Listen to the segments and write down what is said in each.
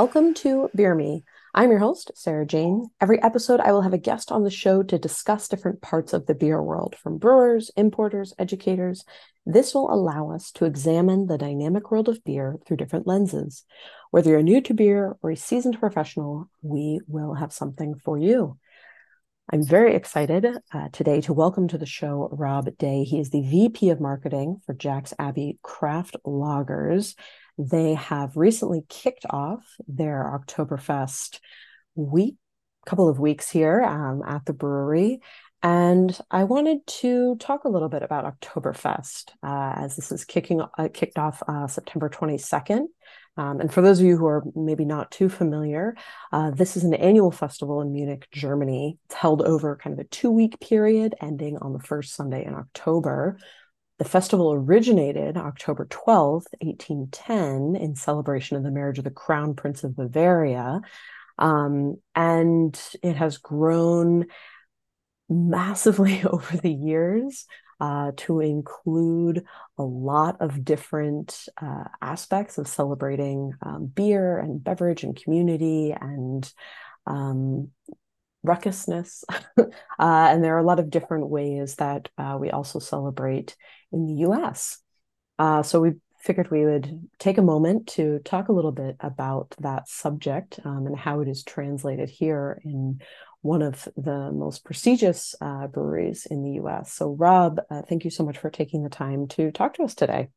Welcome to Beer Me. I'm your host, Sarah Jane. Every episode, I will have a guest on the show to discuss different parts of the beer world, from brewers, importers, educators. This will allow us to examine the dynamic world of beer through different lenses. Whether you're new to beer or a seasoned professional, we will have something for you. I'm very excited uh, today to welcome to the show Rob Day. He is the VP of Marketing for Jack's Abby Craft Lagers. They have recently kicked off their Oktoberfest week, couple of weeks here um, at the brewery. And I wanted to talk a little bit about Oktoberfest uh, as this is kicking uh, kicked off uh, September 22nd. Um, and for those of you who are maybe not too familiar, uh, this is an annual festival in Munich, Germany. It's held over kind of a two week period ending on the first Sunday in October. The festival originated October 12th, 1810, in celebration of the marriage of the Crown Prince of Bavaria. Um, and it has grown massively over the years uh, to include a lot of different uh, aspects of celebrating um, beer and beverage and community and um, ruckusness. uh, and there are a lot of different ways that uh, we also celebrate in the US. Uh, so we figured we would take a moment to talk a little bit about that subject um, and how it is translated here in one of the most prestigious uh, breweries in the US. So, Rob, uh, thank you so much for taking the time to talk to us today.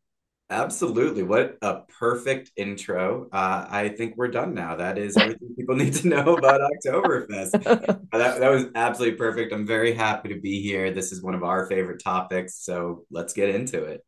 Absolutely. What a perfect intro. Uh, I think we're done now. That is everything people need to know about Oktoberfest. that, that was absolutely perfect. I'm very happy to be here. This is one of our favorite topics. So let's get into it.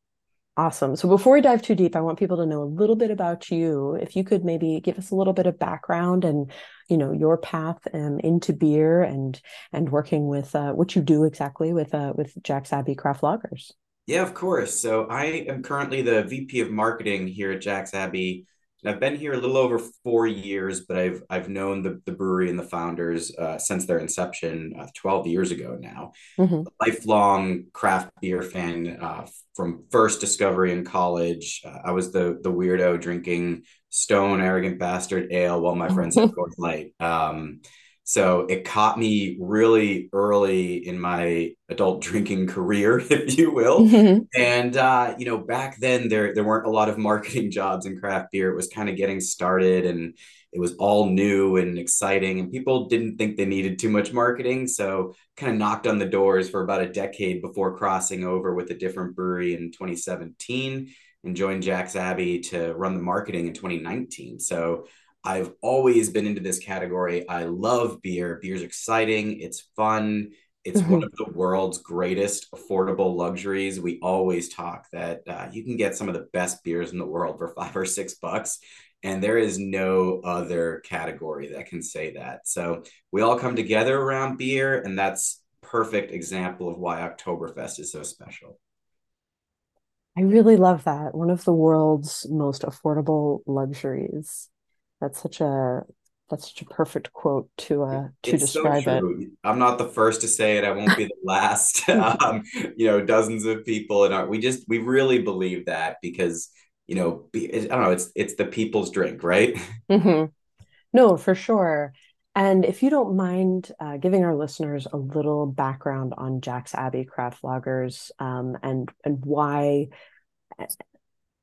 Awesome. So before we dive too deep, I want people to know a little bit about you. If you could maybe give us a little bit of background and, you know, your path um, into beer and and working with uh, what you do exactly with uh, with Jack's Abby Craft Lagers. Yeah, of course. So I am currently the VP of Marketing here at Jack's Abby. And I've been here a little over four years, but I've I've known the, the brewery and the founders uh, since their inception uh, 12 years ago now. Mm-hmm. lifelong craft beer fan uh, from first discovery in college. Uh, I was the the weirdo drinking Stone Arrogant Bastard Ale while my friends had Coors Light. Um, so it caught me really early in my adult drinking career, if you will. Mm-hmm. And uh, you know, back then there there weren't a lot of marketing jobs in craft beer. It was kind of getting started and it was all new and exciting and people didn't think they needed too much marketing so kind of knocked on the doors for about a decade before crossing over with a different brewery in 2017 and joined jack's abby to run the marketing in 2019 so i've always been into this category i love beer beer's exciting it's fun it's mm-hmm. one of the world's greatest affordable luxuries. We always talk that uh, you can get some of the best beers in the world for five or six bucks. And there is no other category that can say that. So we all come together around beer, and that's perfect example of why Oktoberfest is so special. I really love that. One of the world's most affordable luxuries. That's such a that's such a perfect quote to uh to it's describe so it. I'm not the first to say it. I won't be the last. um, you know, dozens of people and we just we really believe that because you know, I don't know, it's it's the people's drink, right? Mm-hmm. No, for sure. And if you don't mind uh, giving our listeners a little background on Jack's Abby Craft Lagers um, and and why,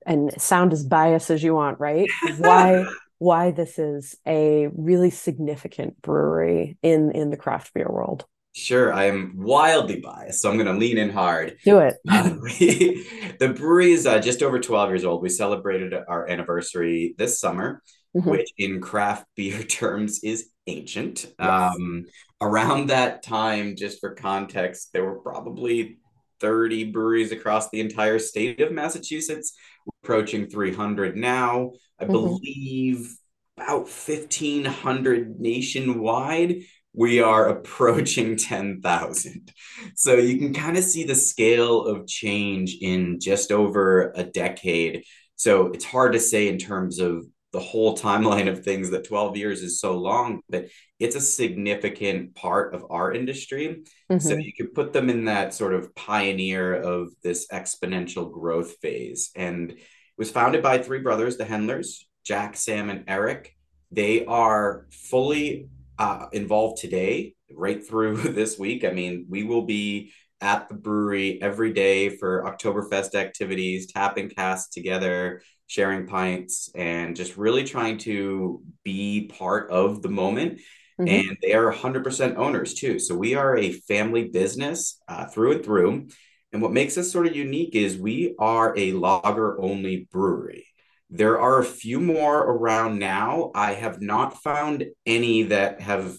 and sound as biased as you want, right? Why why this is a really significant brewery in in the craft beer world. Sure, I am wildly biased, so I'm going to lean in hard. Do it. Uh, we, the brewery is uh, just over 12 years old. We celebrated our anniversary this summer, mm-hmm. which in craft beer terms is ancient. Yes. Um, around that time, just for context, there were probably 30 breweries across the entire state of Massachusetts, approaching 300 now. I mm-hmm. believe about 1,500 nationwide we are approaching 10,000. So you can kind of see the scale of change in just over a decade. So it's hard to say in terms of the whole timeline of things that 12 years is so long, but it's a significant part of our industry. Mm-hmm. So you could put them in that sort of pioneer of this exponential growth phase. And it was founded by three brothers, the Hendlers, Jack, Sam, and Eric They are fully uh, involved today, right through this week. I mean, we will be at the brewery every day for Oktoberfest activities, tapping casks together, sharing pints, and just really trying to be part of the moment. Mm-hmm. And they are 100% owners too. So we are a family business uh, through and through. And what makes us sort of unique is we are a lager only brewery. There are a few more around now. I have not found any that have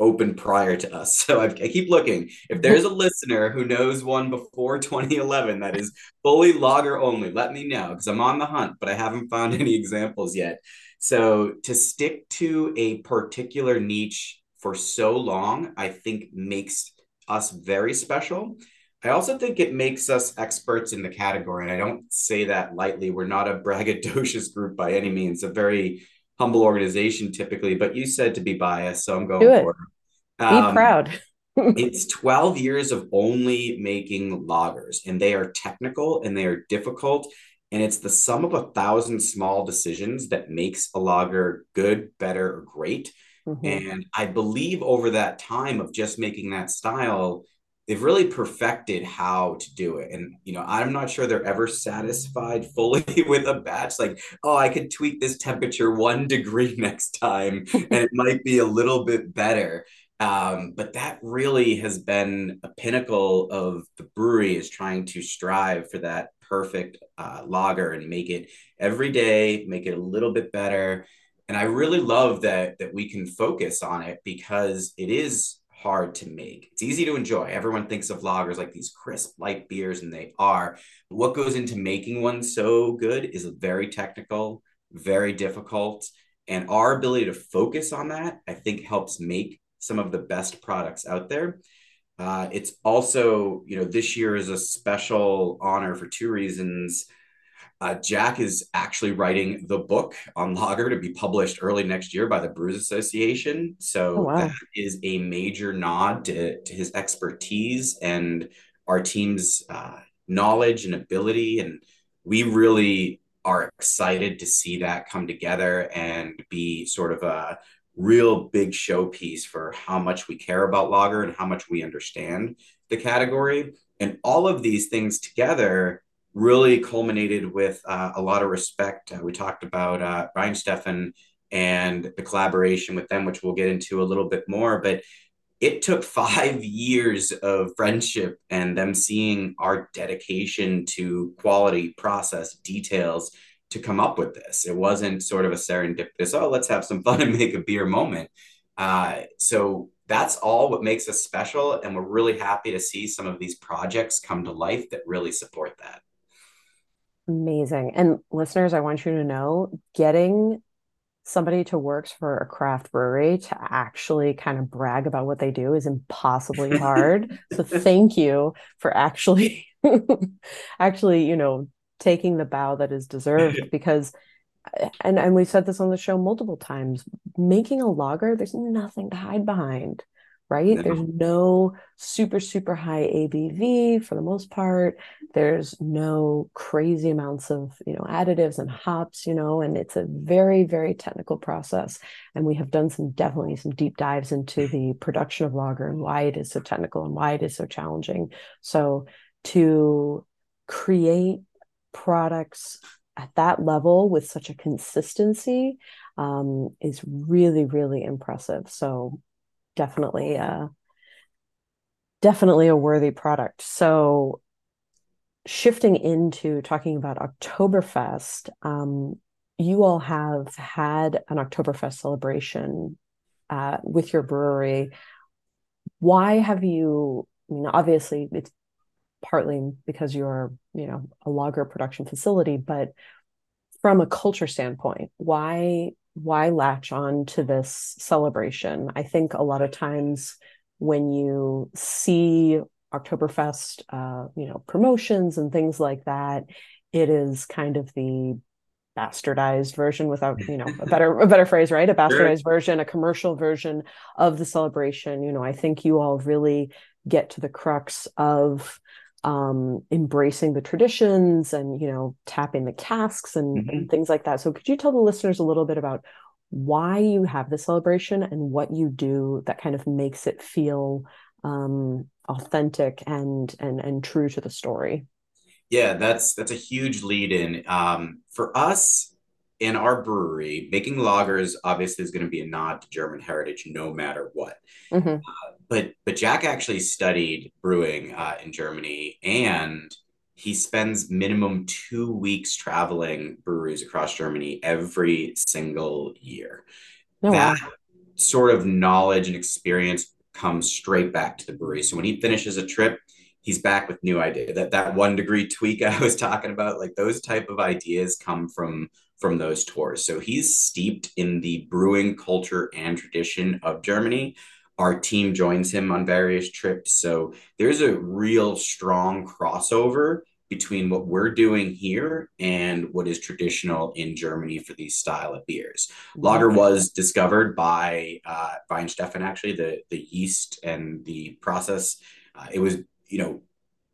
opened prior to us. So I've, i keep looking. If there's a listener who knows one before 2011 that is fully lager only, let me know because I'm on the hunt, but I haven't found any examples yet. So to stick to a particular niche for so long, I think makes us very special. I also think it makes us experts in the category. And I don't say that lightly. We're not a braggadocious group by any means, a very humble organization typically, but you said to be biased, so I'm going for it. Um, be proud. it's 12 years of only making lagers, and they are technical and they are difficult. And it's the sum of a thousand small decisions that makes a lager good, better, or great. Mm-hmm. And I believe over that time of just making that style, they've really perfected how to do it. And, you know, I'm not sure they're ever satisfied fully with a batch. Like, oh, I could tweak this temperature one degree next time and it might be a little bit better. Um, but that really has been a pinnacle of the brewery is trying to strive for that perfect uh, lager and make it every day, make it a little bit better. And I really love that that we can focus on it because it is hard to make. It's easy to enjoy. Everyone thinks of lagers like these crisp, light beers, and they are. But what goes into making one so good is very technical, very difficult. And our ability to focus on that, I think, helps make some of the best products out there. Uh, it's also, you know, this year is a special honor for two reasons. Uh, Jack is actually writing the book on lager to be published early next year by the Brewers Association. So oh, wow. that is a major nod to, to his expertise and our team's uh, knowledge and ability. And we really are excited to see that come together and be sort of a real big showpiece for how much we care about lager and how much we understand the category. And all of these things together really culminated with uh, a lot of respect. Uh, we talked about uh, Weihenstephan and the collaboration with them, which we'll get into a little bit more. But it took five years of friendship and them seeing our dedication to quality, process, details to come up with this. It wasn't sort of a serendipitous, oh, let's have some fun and make a beer moment. Uh, so that's all what makes us special. And we're really happy to see some of these projects come to life that really support that. Amazing. And listeners, I want you to know getting somebody to work for a craft brewery to actually kind of brag about what they do is impossibly hard. so thank you for actually actually, you know, taking the bow that is deserved because and and we've said this on the show multiple times making a lager, there's nothing to hide behind right? No. there's no super super high abv for the most part. There's no crazy amounts of you know additives and hops you know and it's a very very technical process. And we have done some definitely some deep dives into the production of lager and why it is so technical and why it is so challenging. So to create products at that level with such a consistency um, is really really impressive. So definitely uh definitely a worthy product. So shifting into talking about oktoberfest um, you all have had an oktoberfest celebration uh, with your brewery. Why have you I mean, obviously it's partly because you're you know a lager production facility but from a culture standpoint why why latch on to this celebration? I think a lot of times when you see oktoberfest uh, you know promotions and things like that it is kind of the bastardized version without you know a better a better phrase right? A bastardized sure. version a commercial version of the celebration. You know i think you all really get to the crux of um, embracing the traditions and you know tapping the casks and, mm-hmm. and things like that. So could you tell the listeners a little bit about why you have the celebration and what you do that kind of makes it feel um, authentic and and and true to the story. Yeah, that's that's a huge lead in. Um, for us in our brewery, making lagers obviously is going to be a nod to German heritage, no matter what. Mm-hmm. Uh, but but Jack actually studied brewing uh, in Germany, and he spends minimum two weeks traveling breweries across Germany every single year. Oh, that wow. sort of knowledge and experience comes straight back to the brewery. So when he finishes a trip, he's back with new idea. That that one degree tweak I was talking about, like those type of ideas come from from those tours. So he's steeped in the brewing culture and tradition of Germany. Our team joins him on various trips. So there's a real strong crossover between what we're doing here and what is traditional in Germany for these style of beers. Lager was discovered by uh, Weihenstephan, actually, the, the yeast and the process. Uh, it was, you know,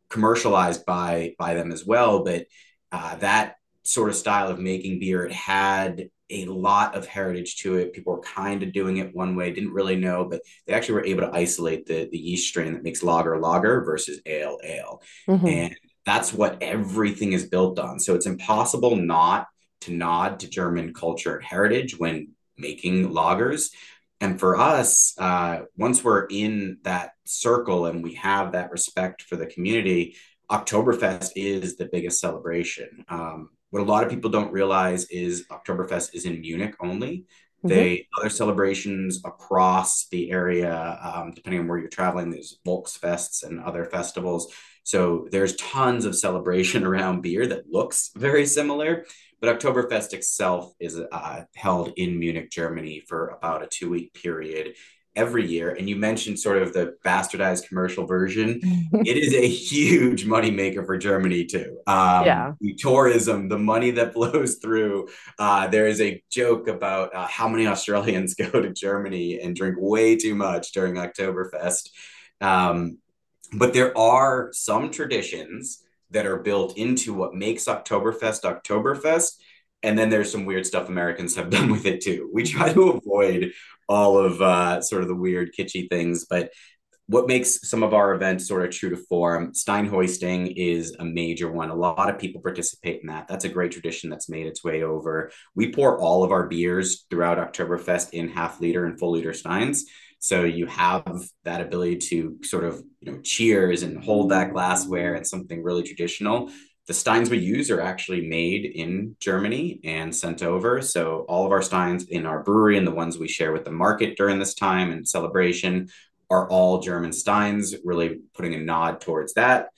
commercialized by by them as well, but uh, that sort of style of making beer, it had a lot of heritage to it. People were kind of doing it one way, didn't really know, but they actually were able to isolate the, the yeast strain that makes lager lager versus ale ale. Mm-hmm. And that's what everything is built on. So it's impossible not to nod to German culture and heritage when making lagers. And for us, uh, once we're in that circle and we have that respect for the community, Oktoberfest is the biggest celebration. Um, what a lot of people don't realize is Oktoberfest is in Munich only. Mm-hmm. They other celebrations across the area, um, depending on where you're traveling. There's Volksfests and other festivals. So there's tons of celebration around beer that looks very similar, but Oktoberfest itself is uh, held in Munich, Germany for about a two week period every year. And you mentioned sort of the bastardized commercial version. it is a huge moneymaker for Germany too. Um, yeah. The tourism, the money that flows through. Uh, there is a joke about uh, how many Australians go to Germany and drink way too much during Oktoberfest. Um, but there are some traditions that are built into what makes Oktoberfest Oktoberfest. And then there's some weird stuff Americans have done with it too. We try to avoid all of uh, sort of the weird, kitschy things, but what makes some of our events sort of true to form stein hoisting is a major one a lot of people participate in that that's a great tradition that's made its way over we pour all of our beers throughout oktoberfest in half liter and full liter steins so you have that ability to sort of, you know, cheers and hold that glassware and something really traditional. The steins we use are actually made in Germany and sent over. So all of our steins in our brewery and the ones we share with the market during this time and celebration are all German steins, really putting a nod towards that.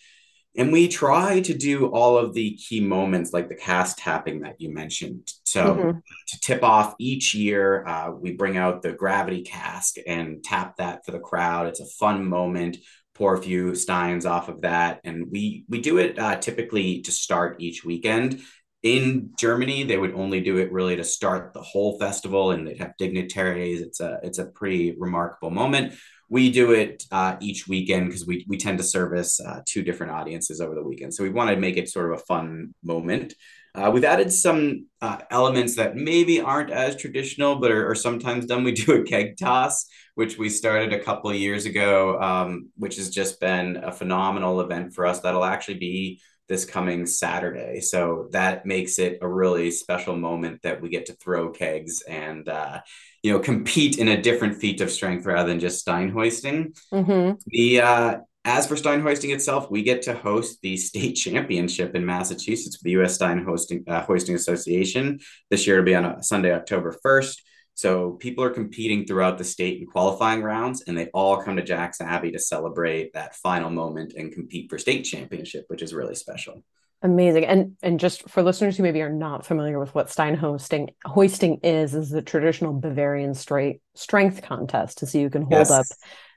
And we try to do all of the key moments like the cask tapping that you mentioned. So, mm-hmm. to tip off each year, uh, we bring out the gravity cask and tap that for the crowd. It's a fun moment. Pour a few steins off of that, and we we do it uh, typically to start each weekend. In Germany, they would only do it really to start the whole festival, and they'd have dignitaries. It's a it's a pretty remarkable moment we do it uh, each weekend because we, we tend to service uh, two different audiences over the weekend. So we want to make it sort of a fun moment. Uh, we've added some uh, elements that maybe aren't as traditional, but are, are, sometimes done. We do a keg toss, which we started a couple of years ago, um, which has just been a phenomenal event for us. That'll actually be this coming Saturday. So that makes it a really special moment that we get to throw kegs and uh, you know compete in a different feat of strength rather than just stein hoisting mm-hmm. the uh, as for stein hoisting itself we get to host the state championship in massachusetts for the us stein hosting uh, hoisting association this year to be on a sunday october 1st so people are competing throughout the state in qualifying rounds and they all come to jack's abby to celebrate that final moment and compete for state championship which is really special Amazing. And and just for listeners who maybe are not familiar with what Stein hoisting hoisting is, is the traditional Bavarian straight strength contest to see who can hold yes. up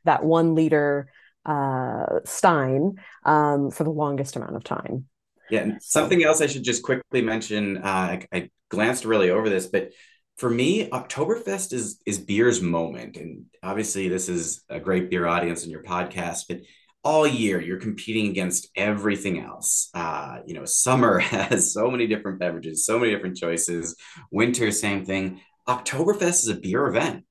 that one liter uh, Stein um, for the longest amount of time. Yeah, and something else I should just quickly mention. Uh, I, I glanced really over this, but for me, Oktoberfest is is beer's moment, and obviously this is a great beer audience in your podcast, but all year you're competing against everything else uh, you know summer has so many different beverages so many different choices winter same thing Oktoberfest is a beer event.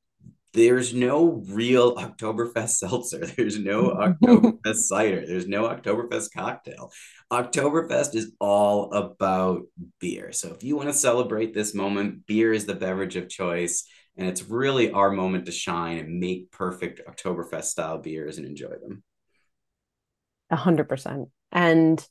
There's no real Oktoberfest seltzer. There's no Oktoberfest cider. There's no Oktoberfest cocktail. Oktoberfest is all about beer. So if you want to celebrate this moment, beer is the beverage of choice. And it's really our moment to shine and make perfect Oktoberfest style beers and enjoy them. A hundred percent. And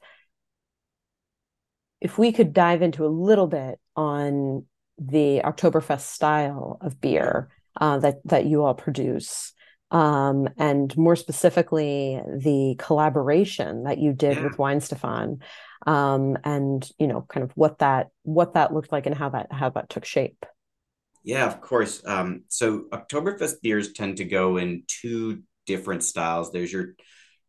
if we could dive into a little bit on the Oktoberfest style of beer uh, that that you all produce, um, and more specifically the collaboration that you did yeah. with Weihenstephan, um, and you know, kind of what that what that looked like and how that how that took shape. Yeah, of course. Um, so Oktoberfest beers tend to go in two different styles. There's your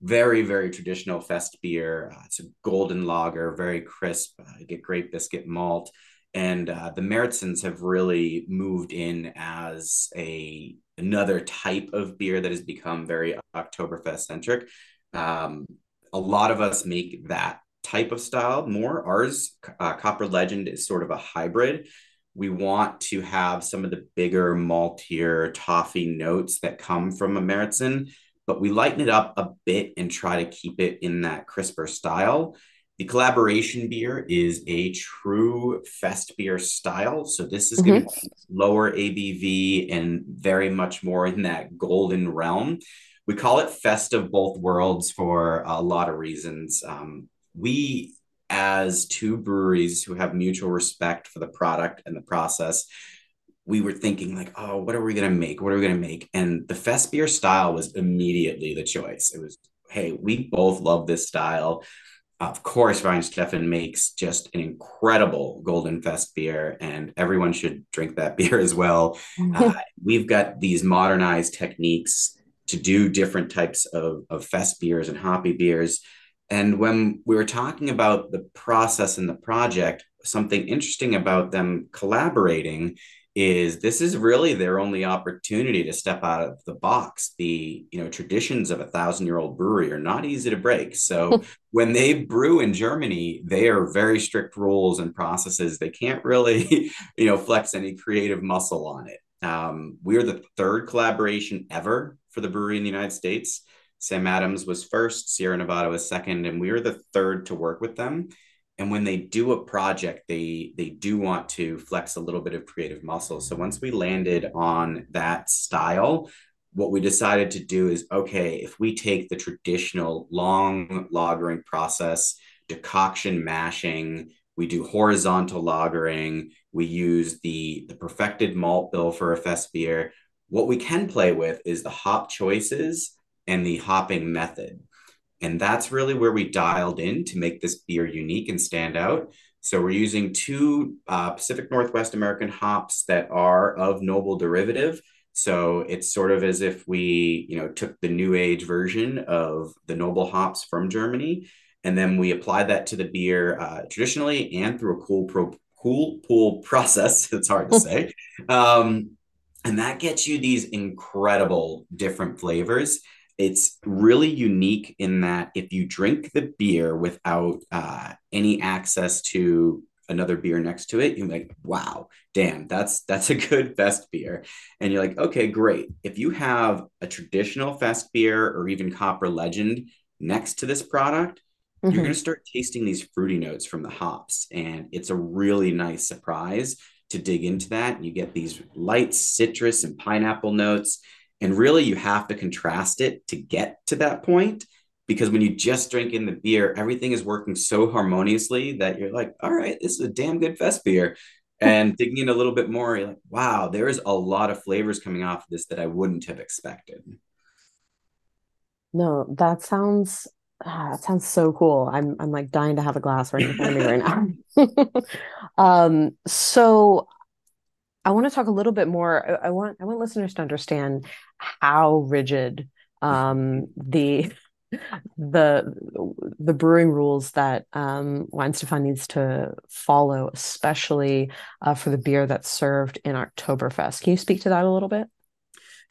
very very traditional fest beer. Uh, it's a golden lager, very crisp. Uh, you get great biscuit malt, and uh, the Märzens have really moved in as a another type of beer that has become very Oktoberfest centric. Um, a lot of us make that type of style more. Ours, uh, Copper Legend, is sort of a hybrid. We want to have some of the bigger maltier toffee notes that come from a Märzen but we lighten it up a bit and try to keep it in that crisper style. The collaboration beer is a true fest beer style. So this is mm-hmm. going to be lower ABV and very much more in that golden realm. We call it Fest of Both Worlds for a lot of reasons. Um, we, as two breweries who have mutual respect for the product and the process, we were thinking like, oh, what are we gonna make? What are we gonna make? And the fest beer style was immediately the choice. It was, hey, we both love this style. Of course, Weihenstephan makes just an incredible Golden Fest beer, and everyone should drink that beer as well. uh, we've got these modernized techniques to do different types of, of fest beers and hoppy beers. And when we were talking about the process and the project, something interesting about them collaborating is this is really their only opportunity to step out of the box. The you know traditions of a thousand year old brewery are not easy to break. So when they brew in germany they are very strict rules and processes. They can't really you know flex any creative muscle on it. Um, we're the third collaboration ever for the brewery in the united states. Sam adams was first sierra nevada was second and we were the third to work with them and when they do a project they they do want to flex a little bit of creative muscle. So once we landed on that style what we decided to do is okay if we take the traditional long lagering process decoction mashing we do horizontal lagering we use the the perfected malt bill for a fest beer what we can play with is the hop choices and the hopping method and that's really where we dialed in to make this beer unique and stand out. So we're using two uh, Pacific Northwest American hops that are of noble derivative. So it's sort of as if we, you know, took the new age version of the noble hops from Germany, and then we applied that to the beer uh, traditionally and through a cool pro cool pool process. It's hard to say, um, and that gets you these incredible different flavors it's really unique in that if you drink the beer without uh, any access to another beer next to it, you're like, wow, damn, that's that's a good fest beer. And you're like, okay, great. If you have a traditional fest beer or even Copper Legend next to this product, mm-hmm. you're going to start tasting these fruity notes from the hops. And it's a really nice surprise to dig into that. You get these light citrus and pineapple notes and really, you have to contrast it to get to that point because when you just drink in the beer, everything is working so harmoniously that you're like, all right, this is a damn good fest beer. And digging in a little bit more, you're like, wow, there is a lot of flavors coming off of this that I wouldn't have expected. No, that sounds ah, that sounds so cool. I'm I'm like dying to have a glass right in front of me right now. um, so I want to talk a little bit more. I, I want I want listeners to understand how rigid um, the the the brewing rules that um, needs to follow, especially uh, for the beer that's served in Oktoberfest. Can you speak to that a little bit?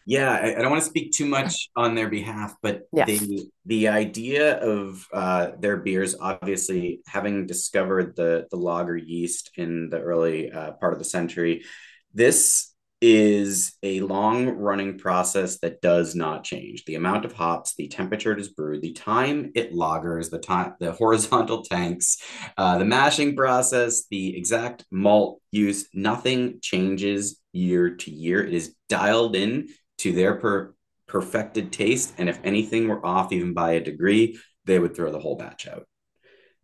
Yeah, I, I don't want to speak too much on their behalf, but yes. the the idea of uh, their beers, obviously having discovered the the lager yeast in the early uh, part of the century, this is a long running process that does not change. The amount of hops, the temperature it is brewed, the time it lagers, the time, the horizontal tanks, uh, the mashing process, the exact malt use, nothing changes year to year. It is dialed in to their per- perfected taste. And if anything were off even by a degree, they would throw the whole batch out.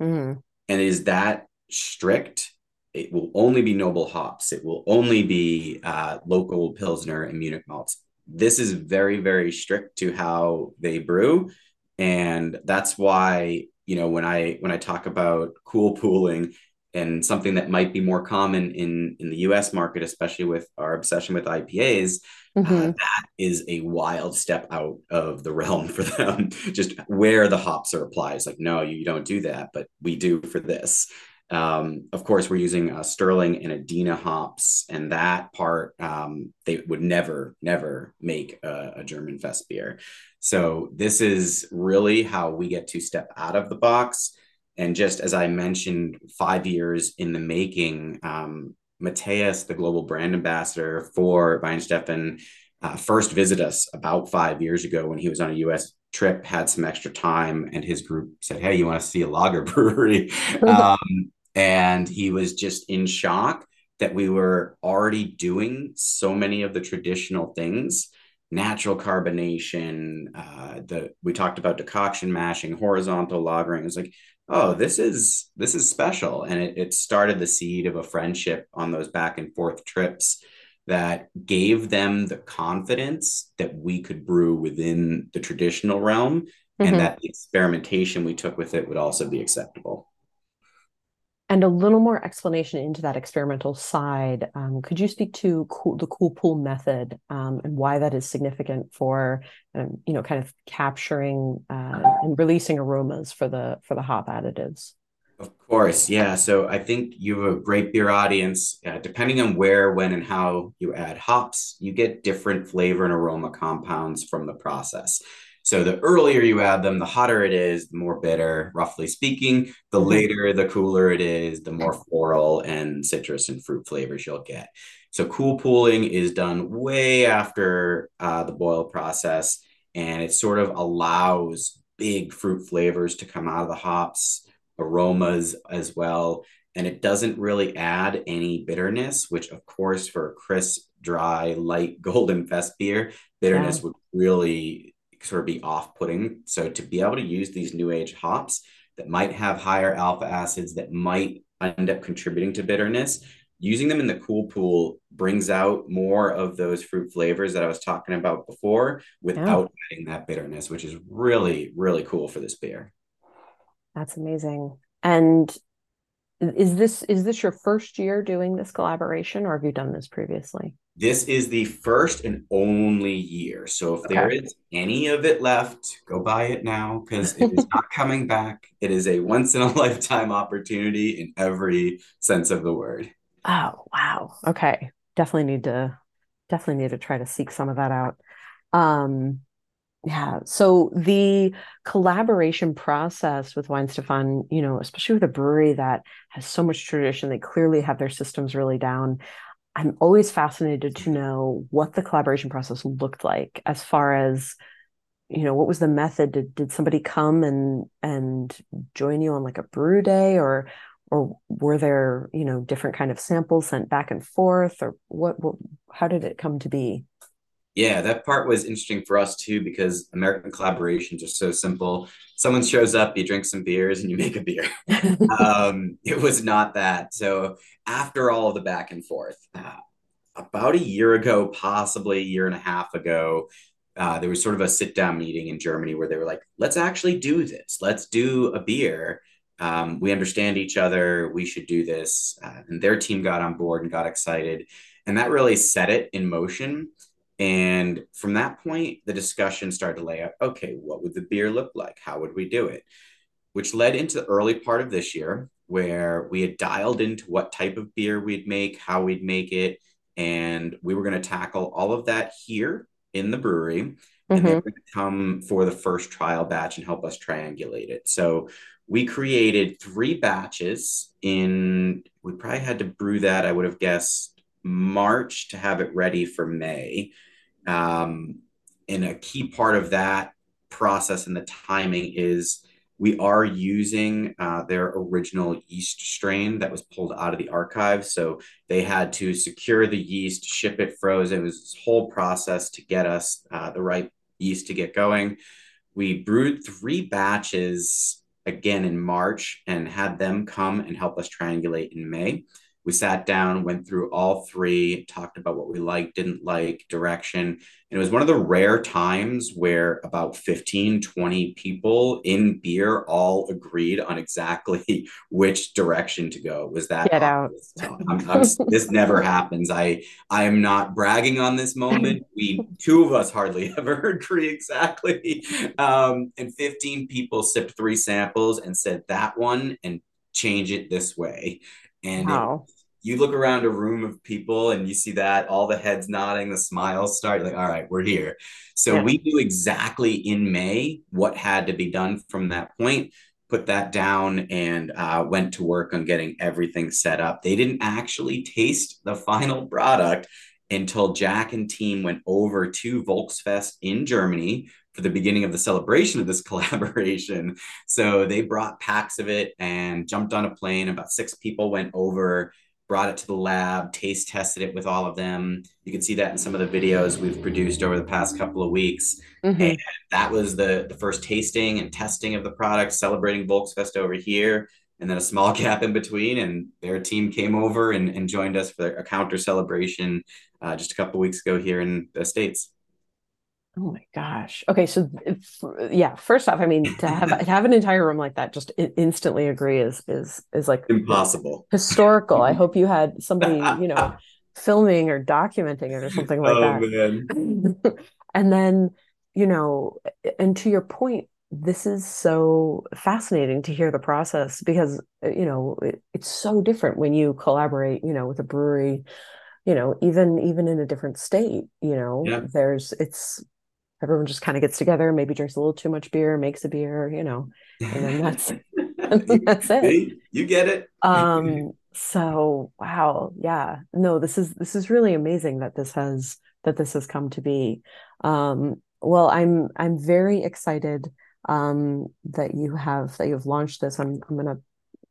Mm-hmm. And is that strict? It will only be noble hops. It will only be uh, local Pilsner and Munich malts. This is very, very strict to how they brew. And that's why, you know, when I when I talk about cool pooling and something that might be more common in in the US market, especially with our obsession with IPAs, uh, mm-hmm. uh, that is a wild step out of the realm for them. Just where the hops are applied. It's like, no, you don't do that, but we do for this. Um, of course, we're using uh, Sterling and Adina hops, and that part um, they would never, never make a, a, German Fest beer. So this is really how we get to step out of the box. And just as I mentioned, five years in the making, um, Matthias, the global brand ambassador for Weihenstephan, uh, first visited us about five years ago when he was on a U.S. trip, had some extra time, and his group said, "Hey, you want to see a lager brewery?" um, and he was just in shock that we were already doing so many of the traditional things natural carbonation uh, the we talked about decoction mashing horizontal lagering. It's like oh this is this is special. And it, it started the seed of a friendship on those back and forth trips that gave them the confidence that we could brew within the traditional realm. Mm-hmm. and that the experimentation we took with it would also be acceptable and a little more explanation into that experimental side. Um, could you speak to cool, the cool pool method um, and why that is significant for, um, you know, kind of capturing uh, and releasing aromas for the for the hop additives? Of course, yeah. So I think you have a great beer audience. Uh, depending on where, when, and how you add hops, you get different flavor and aroma compounds from the process. So the earlier you add them, the hotter it is, the more bitter, roughly speaking. The mm-hmm. later, the cooler it is, the more floral and citrus and fruit flavors you'll get. So cool pooling is done way after uh, the boil process, and it sort of allows big fruit flavors to come out of the hops, aromas as well. And it doesn't really add any bitterness, which, of course, for a crisp, dry, light golden fest beer, bitterness yeah. would really sort of be off-putting. So to be able to use these new age hops that might have higher alpha acids that might end up contributing to bitterness, using them in the cool pool brings out more of those fruit flavors that I was talking about before without yeah. adding that bitterness, which is really, really cool for this beer. That's amazing. And is this is this your first year doing this collaboration or have you done this previously? This is the first and only year. So if okay. there is any of it left, go buy it now because it is not coming back. It is a once in a lifetime opportunity in every sense of the word. Oh, wow. Okay. Definitely need to definitely need to try to seek some of that out. Um yeah. So the collaboration process with Weihenstephan, you know, especially with a brewery that has so much tradition, they clearly have their systems really down. I'm always fascinated to know what the collaboration process looked like as far as you know what was the method did, did somebody come and and join you on like a brew day or or were there you know different kind of samples sent back and forth or what, what how did it come to be yeah, that part was interesting for us too because American collaborations are so simple. Someone shows up, you drink some beers, and you make a beer. um, it was not that. So after all of the back and forth, uh, about a year ago, possibly a year and a half ago, uh, there was sort of a sit down meeting in Germany where they were like, let's actually do this. Let's do a beer. Um, we understand each other. We should do this. Uh, and their team got on board and got excited. And that really set it in motion. And from that point, the discussion started to lay out okay, what would the beer look like? How would we do it? Which led into the early part of this year where we had dialed into what type of beer we'd make, how we'd make it. And we were going to tackle all of that here in the brewery. Mm-hmm. And they were going to come for the first trial batch and help us triangulate it. So we created three batches in, we probably had to brew that, I would have guessed March to have it ready for May. Um, and a key part of that process and the timing is we are using uh, their original yeast strain that was pulled out of the archive. So they had to secure the yeast, ship it frozen. It was this whole process to get us uh, the right yeast to get going. We brewed three batches again in March and had them come and help us triangulate in May we sat down, went through all three, talked about what we liked, didn't like, direction. And it was one of the rare times where about 15, 20 people in beer all agreed on exactly which direction to go. Was that get out? I'm, I'm, this never happens. I I am not bragging on this moment. We two of us hardly ever agree exactly. Um, and 15 people sipped three samples and said that one and change it this way. And wow. it, you look around a room of people and you see that all the heads nodding, the smiles start like, all right, we're here. So yeah. we knew exactly in May what had to be done from that point, put that down and uh, went to work on getting everything set up. They didn't actually taste the final product until Jack and team went over to Volksfest in Germany for the beginning of the celebration of this collaboration. So they brought packs of it and jumped on a plane. About six people went over brought it to the lab, taste tested it with all of them. You can see that in some of the videos we've produced over the past couple of weeks. Mm-hmm. And that was the, the first tasting and testing of the product, celebrating Volksfest over here, and then a small gap in between. And their team came over and, and joined us for a counter celebration uh, just a couple weeks ago here in the States. Oh my gosh. Okay, so if, yeah, first off, I mean, to have to have an entire room like that, just instantly agree is is is like impossible, historical. I hope you had somebody, you know, filming or documenting it or something like oh, that. Man. and then, you know, and to your point, this is so fascinating to hear the process because uh, you know it, it's so different when you collaborate, you know, with a brewery you know even even in a different state you know yeah. there's it's everyone just kind of gets together, maybe drinks a little too much beer, makes a beer, you know, and then that's and then that's it. You get it. um so wow, yeah. No, this is this is really amazing that this has that this has come to be. Um well, I'm I'm very excited um that you have that you've launched this. I'm I'm gonna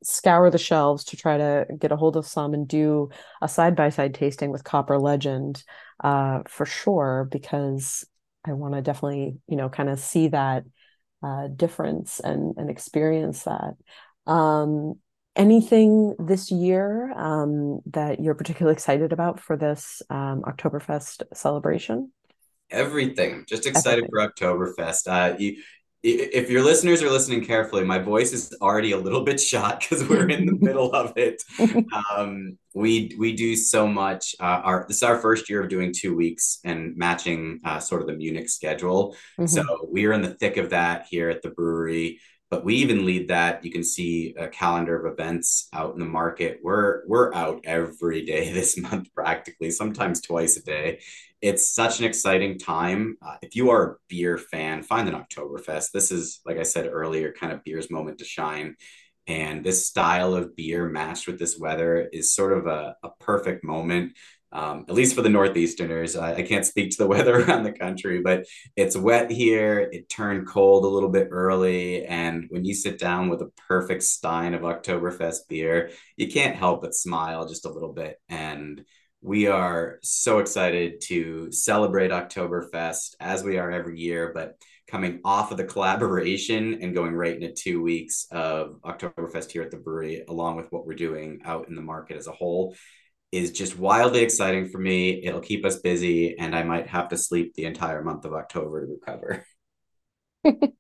scour the shelves to try to get a hold of some and do a side by side tasting with Copper Legend uh, for sure because I want to definitely, you know, kind of see that uh, difference and and experience that. Um, anything this year um, that you're particularly excited about for this um, Oktoberfest celebration? Everything. Just excited Everything. for Oktoberfest. Uh, you, if your listeners are listening carefully, my voice is already a little bit shot because we're in the middle of it. Um, we we do so much. Uh, our this is our first year of doing two weeks and matching uh, sort of the Munich schedule. Mm-hmm. So we are in the thick of that here at the brewery. But we even lead that. You can see a calendar of events out in the market. We're we're out every day this month, practically, sometimes twice a day it's such an exciting time. Uh, if you are a beer fan, find an Oktoberfest. This is, like I said earlier, kind of beer's moment to shine. And this style of beer matched with this weather is sort of a, a perfect moment, um, at least for the Northeasterners. I, I can't speak to the weather around the country, but it's wet here. It turned cold a little bit early. And when you sit down with a perfect stein of Oktoberfest beer, you can't help but smile just a little bit. And we are so excited to celebrate Oktoberfest as we are every year, but coming off of the collaboration and going right into two weeks of Oktoberfest here at the brewery, along with what we're doing out in the market as a whole, is just wildly exciting for me. It'll keep us busy, and I might have to sleep the entire month of October to recover. it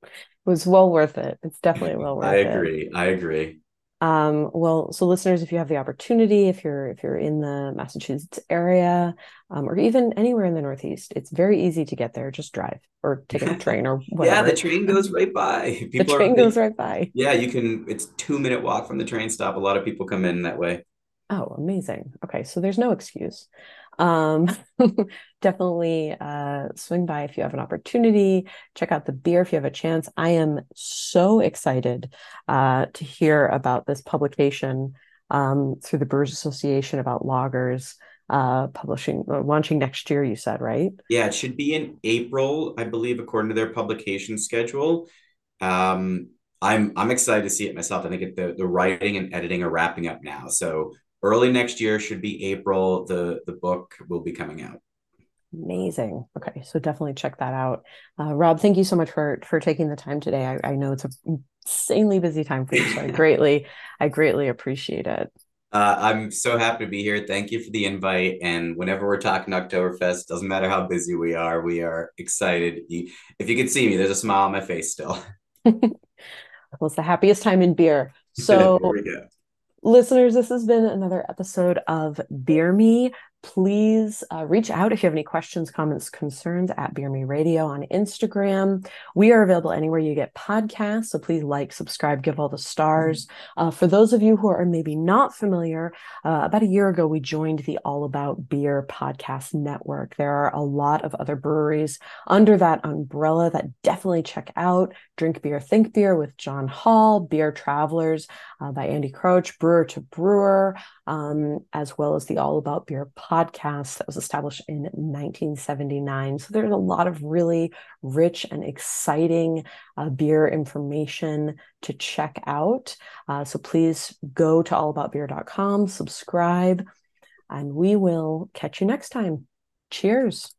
was well worth it. It's definitely well worth it. I agree. It. I agree. Um, well, so listeners, if you have the opportunity, if you're if you're in the Massachusetts area, um, or even anywhere in the Northeast, it's very easy to get there. Just drive or take a train or whatever. yeah, the train goes right by. People the train are, goes right by. Yeah, you can. It's two minute walk from the train stop. A lot of people come in that way. Oh, amazing. Okay, so there's no excuse um, definitely uh, swing by if you have an opportunity. Check out the beer if you have a chance. I am so excited uh, to hear about this publication um, through the Brewers Association about lagers uh, publishing, uh, launching next year, you said, right? Yeah, it should be in April, I believe, according to their publication schedule. Um, I'm I'm excited to see it myself. I think it, the the writing and editing are wrapping up now. So early next year should be April. The the book will be coming out. Amazing. Okay, so definitely check that out. Uh, Rob, thank you so much for for taking the time today. I, I know it's a insanely busy time for you, so I greatly I greatly appreciate it. Uh, I'm so happy to be here. Thank you for the invite. And whenever we're talking Oktoberfest, doesn't matter how busy we are, we are excited. if you can see me, there's a smile on my face still. well, it's the happiest time in beer. So, listeners, this has been another episode of Beer Me please uh, reach out if you have any questions, comments, concerns at Beer Me Radio on Instagram. We are available anywhere you get podcasts. So please like, subscribe, give all the stars. Uh, for those of you who are maybe not familiar, uh, about a year ago, we joined the All About Beer podcast network. There are a lot of other breweries under that umbrella that definitely check out. Drink Beer, Think Beer with John Holl, Beer Travelers uh, by Andy Crouch, Brewer to Brewer, um, as well as the All About Beer podcast that was established in 1979. So there's a lot of really rich and exciting uh, beer information to check out. Uh, so please go to allaboutbeer.com, subscribe, and we will catch you next time. Cheers.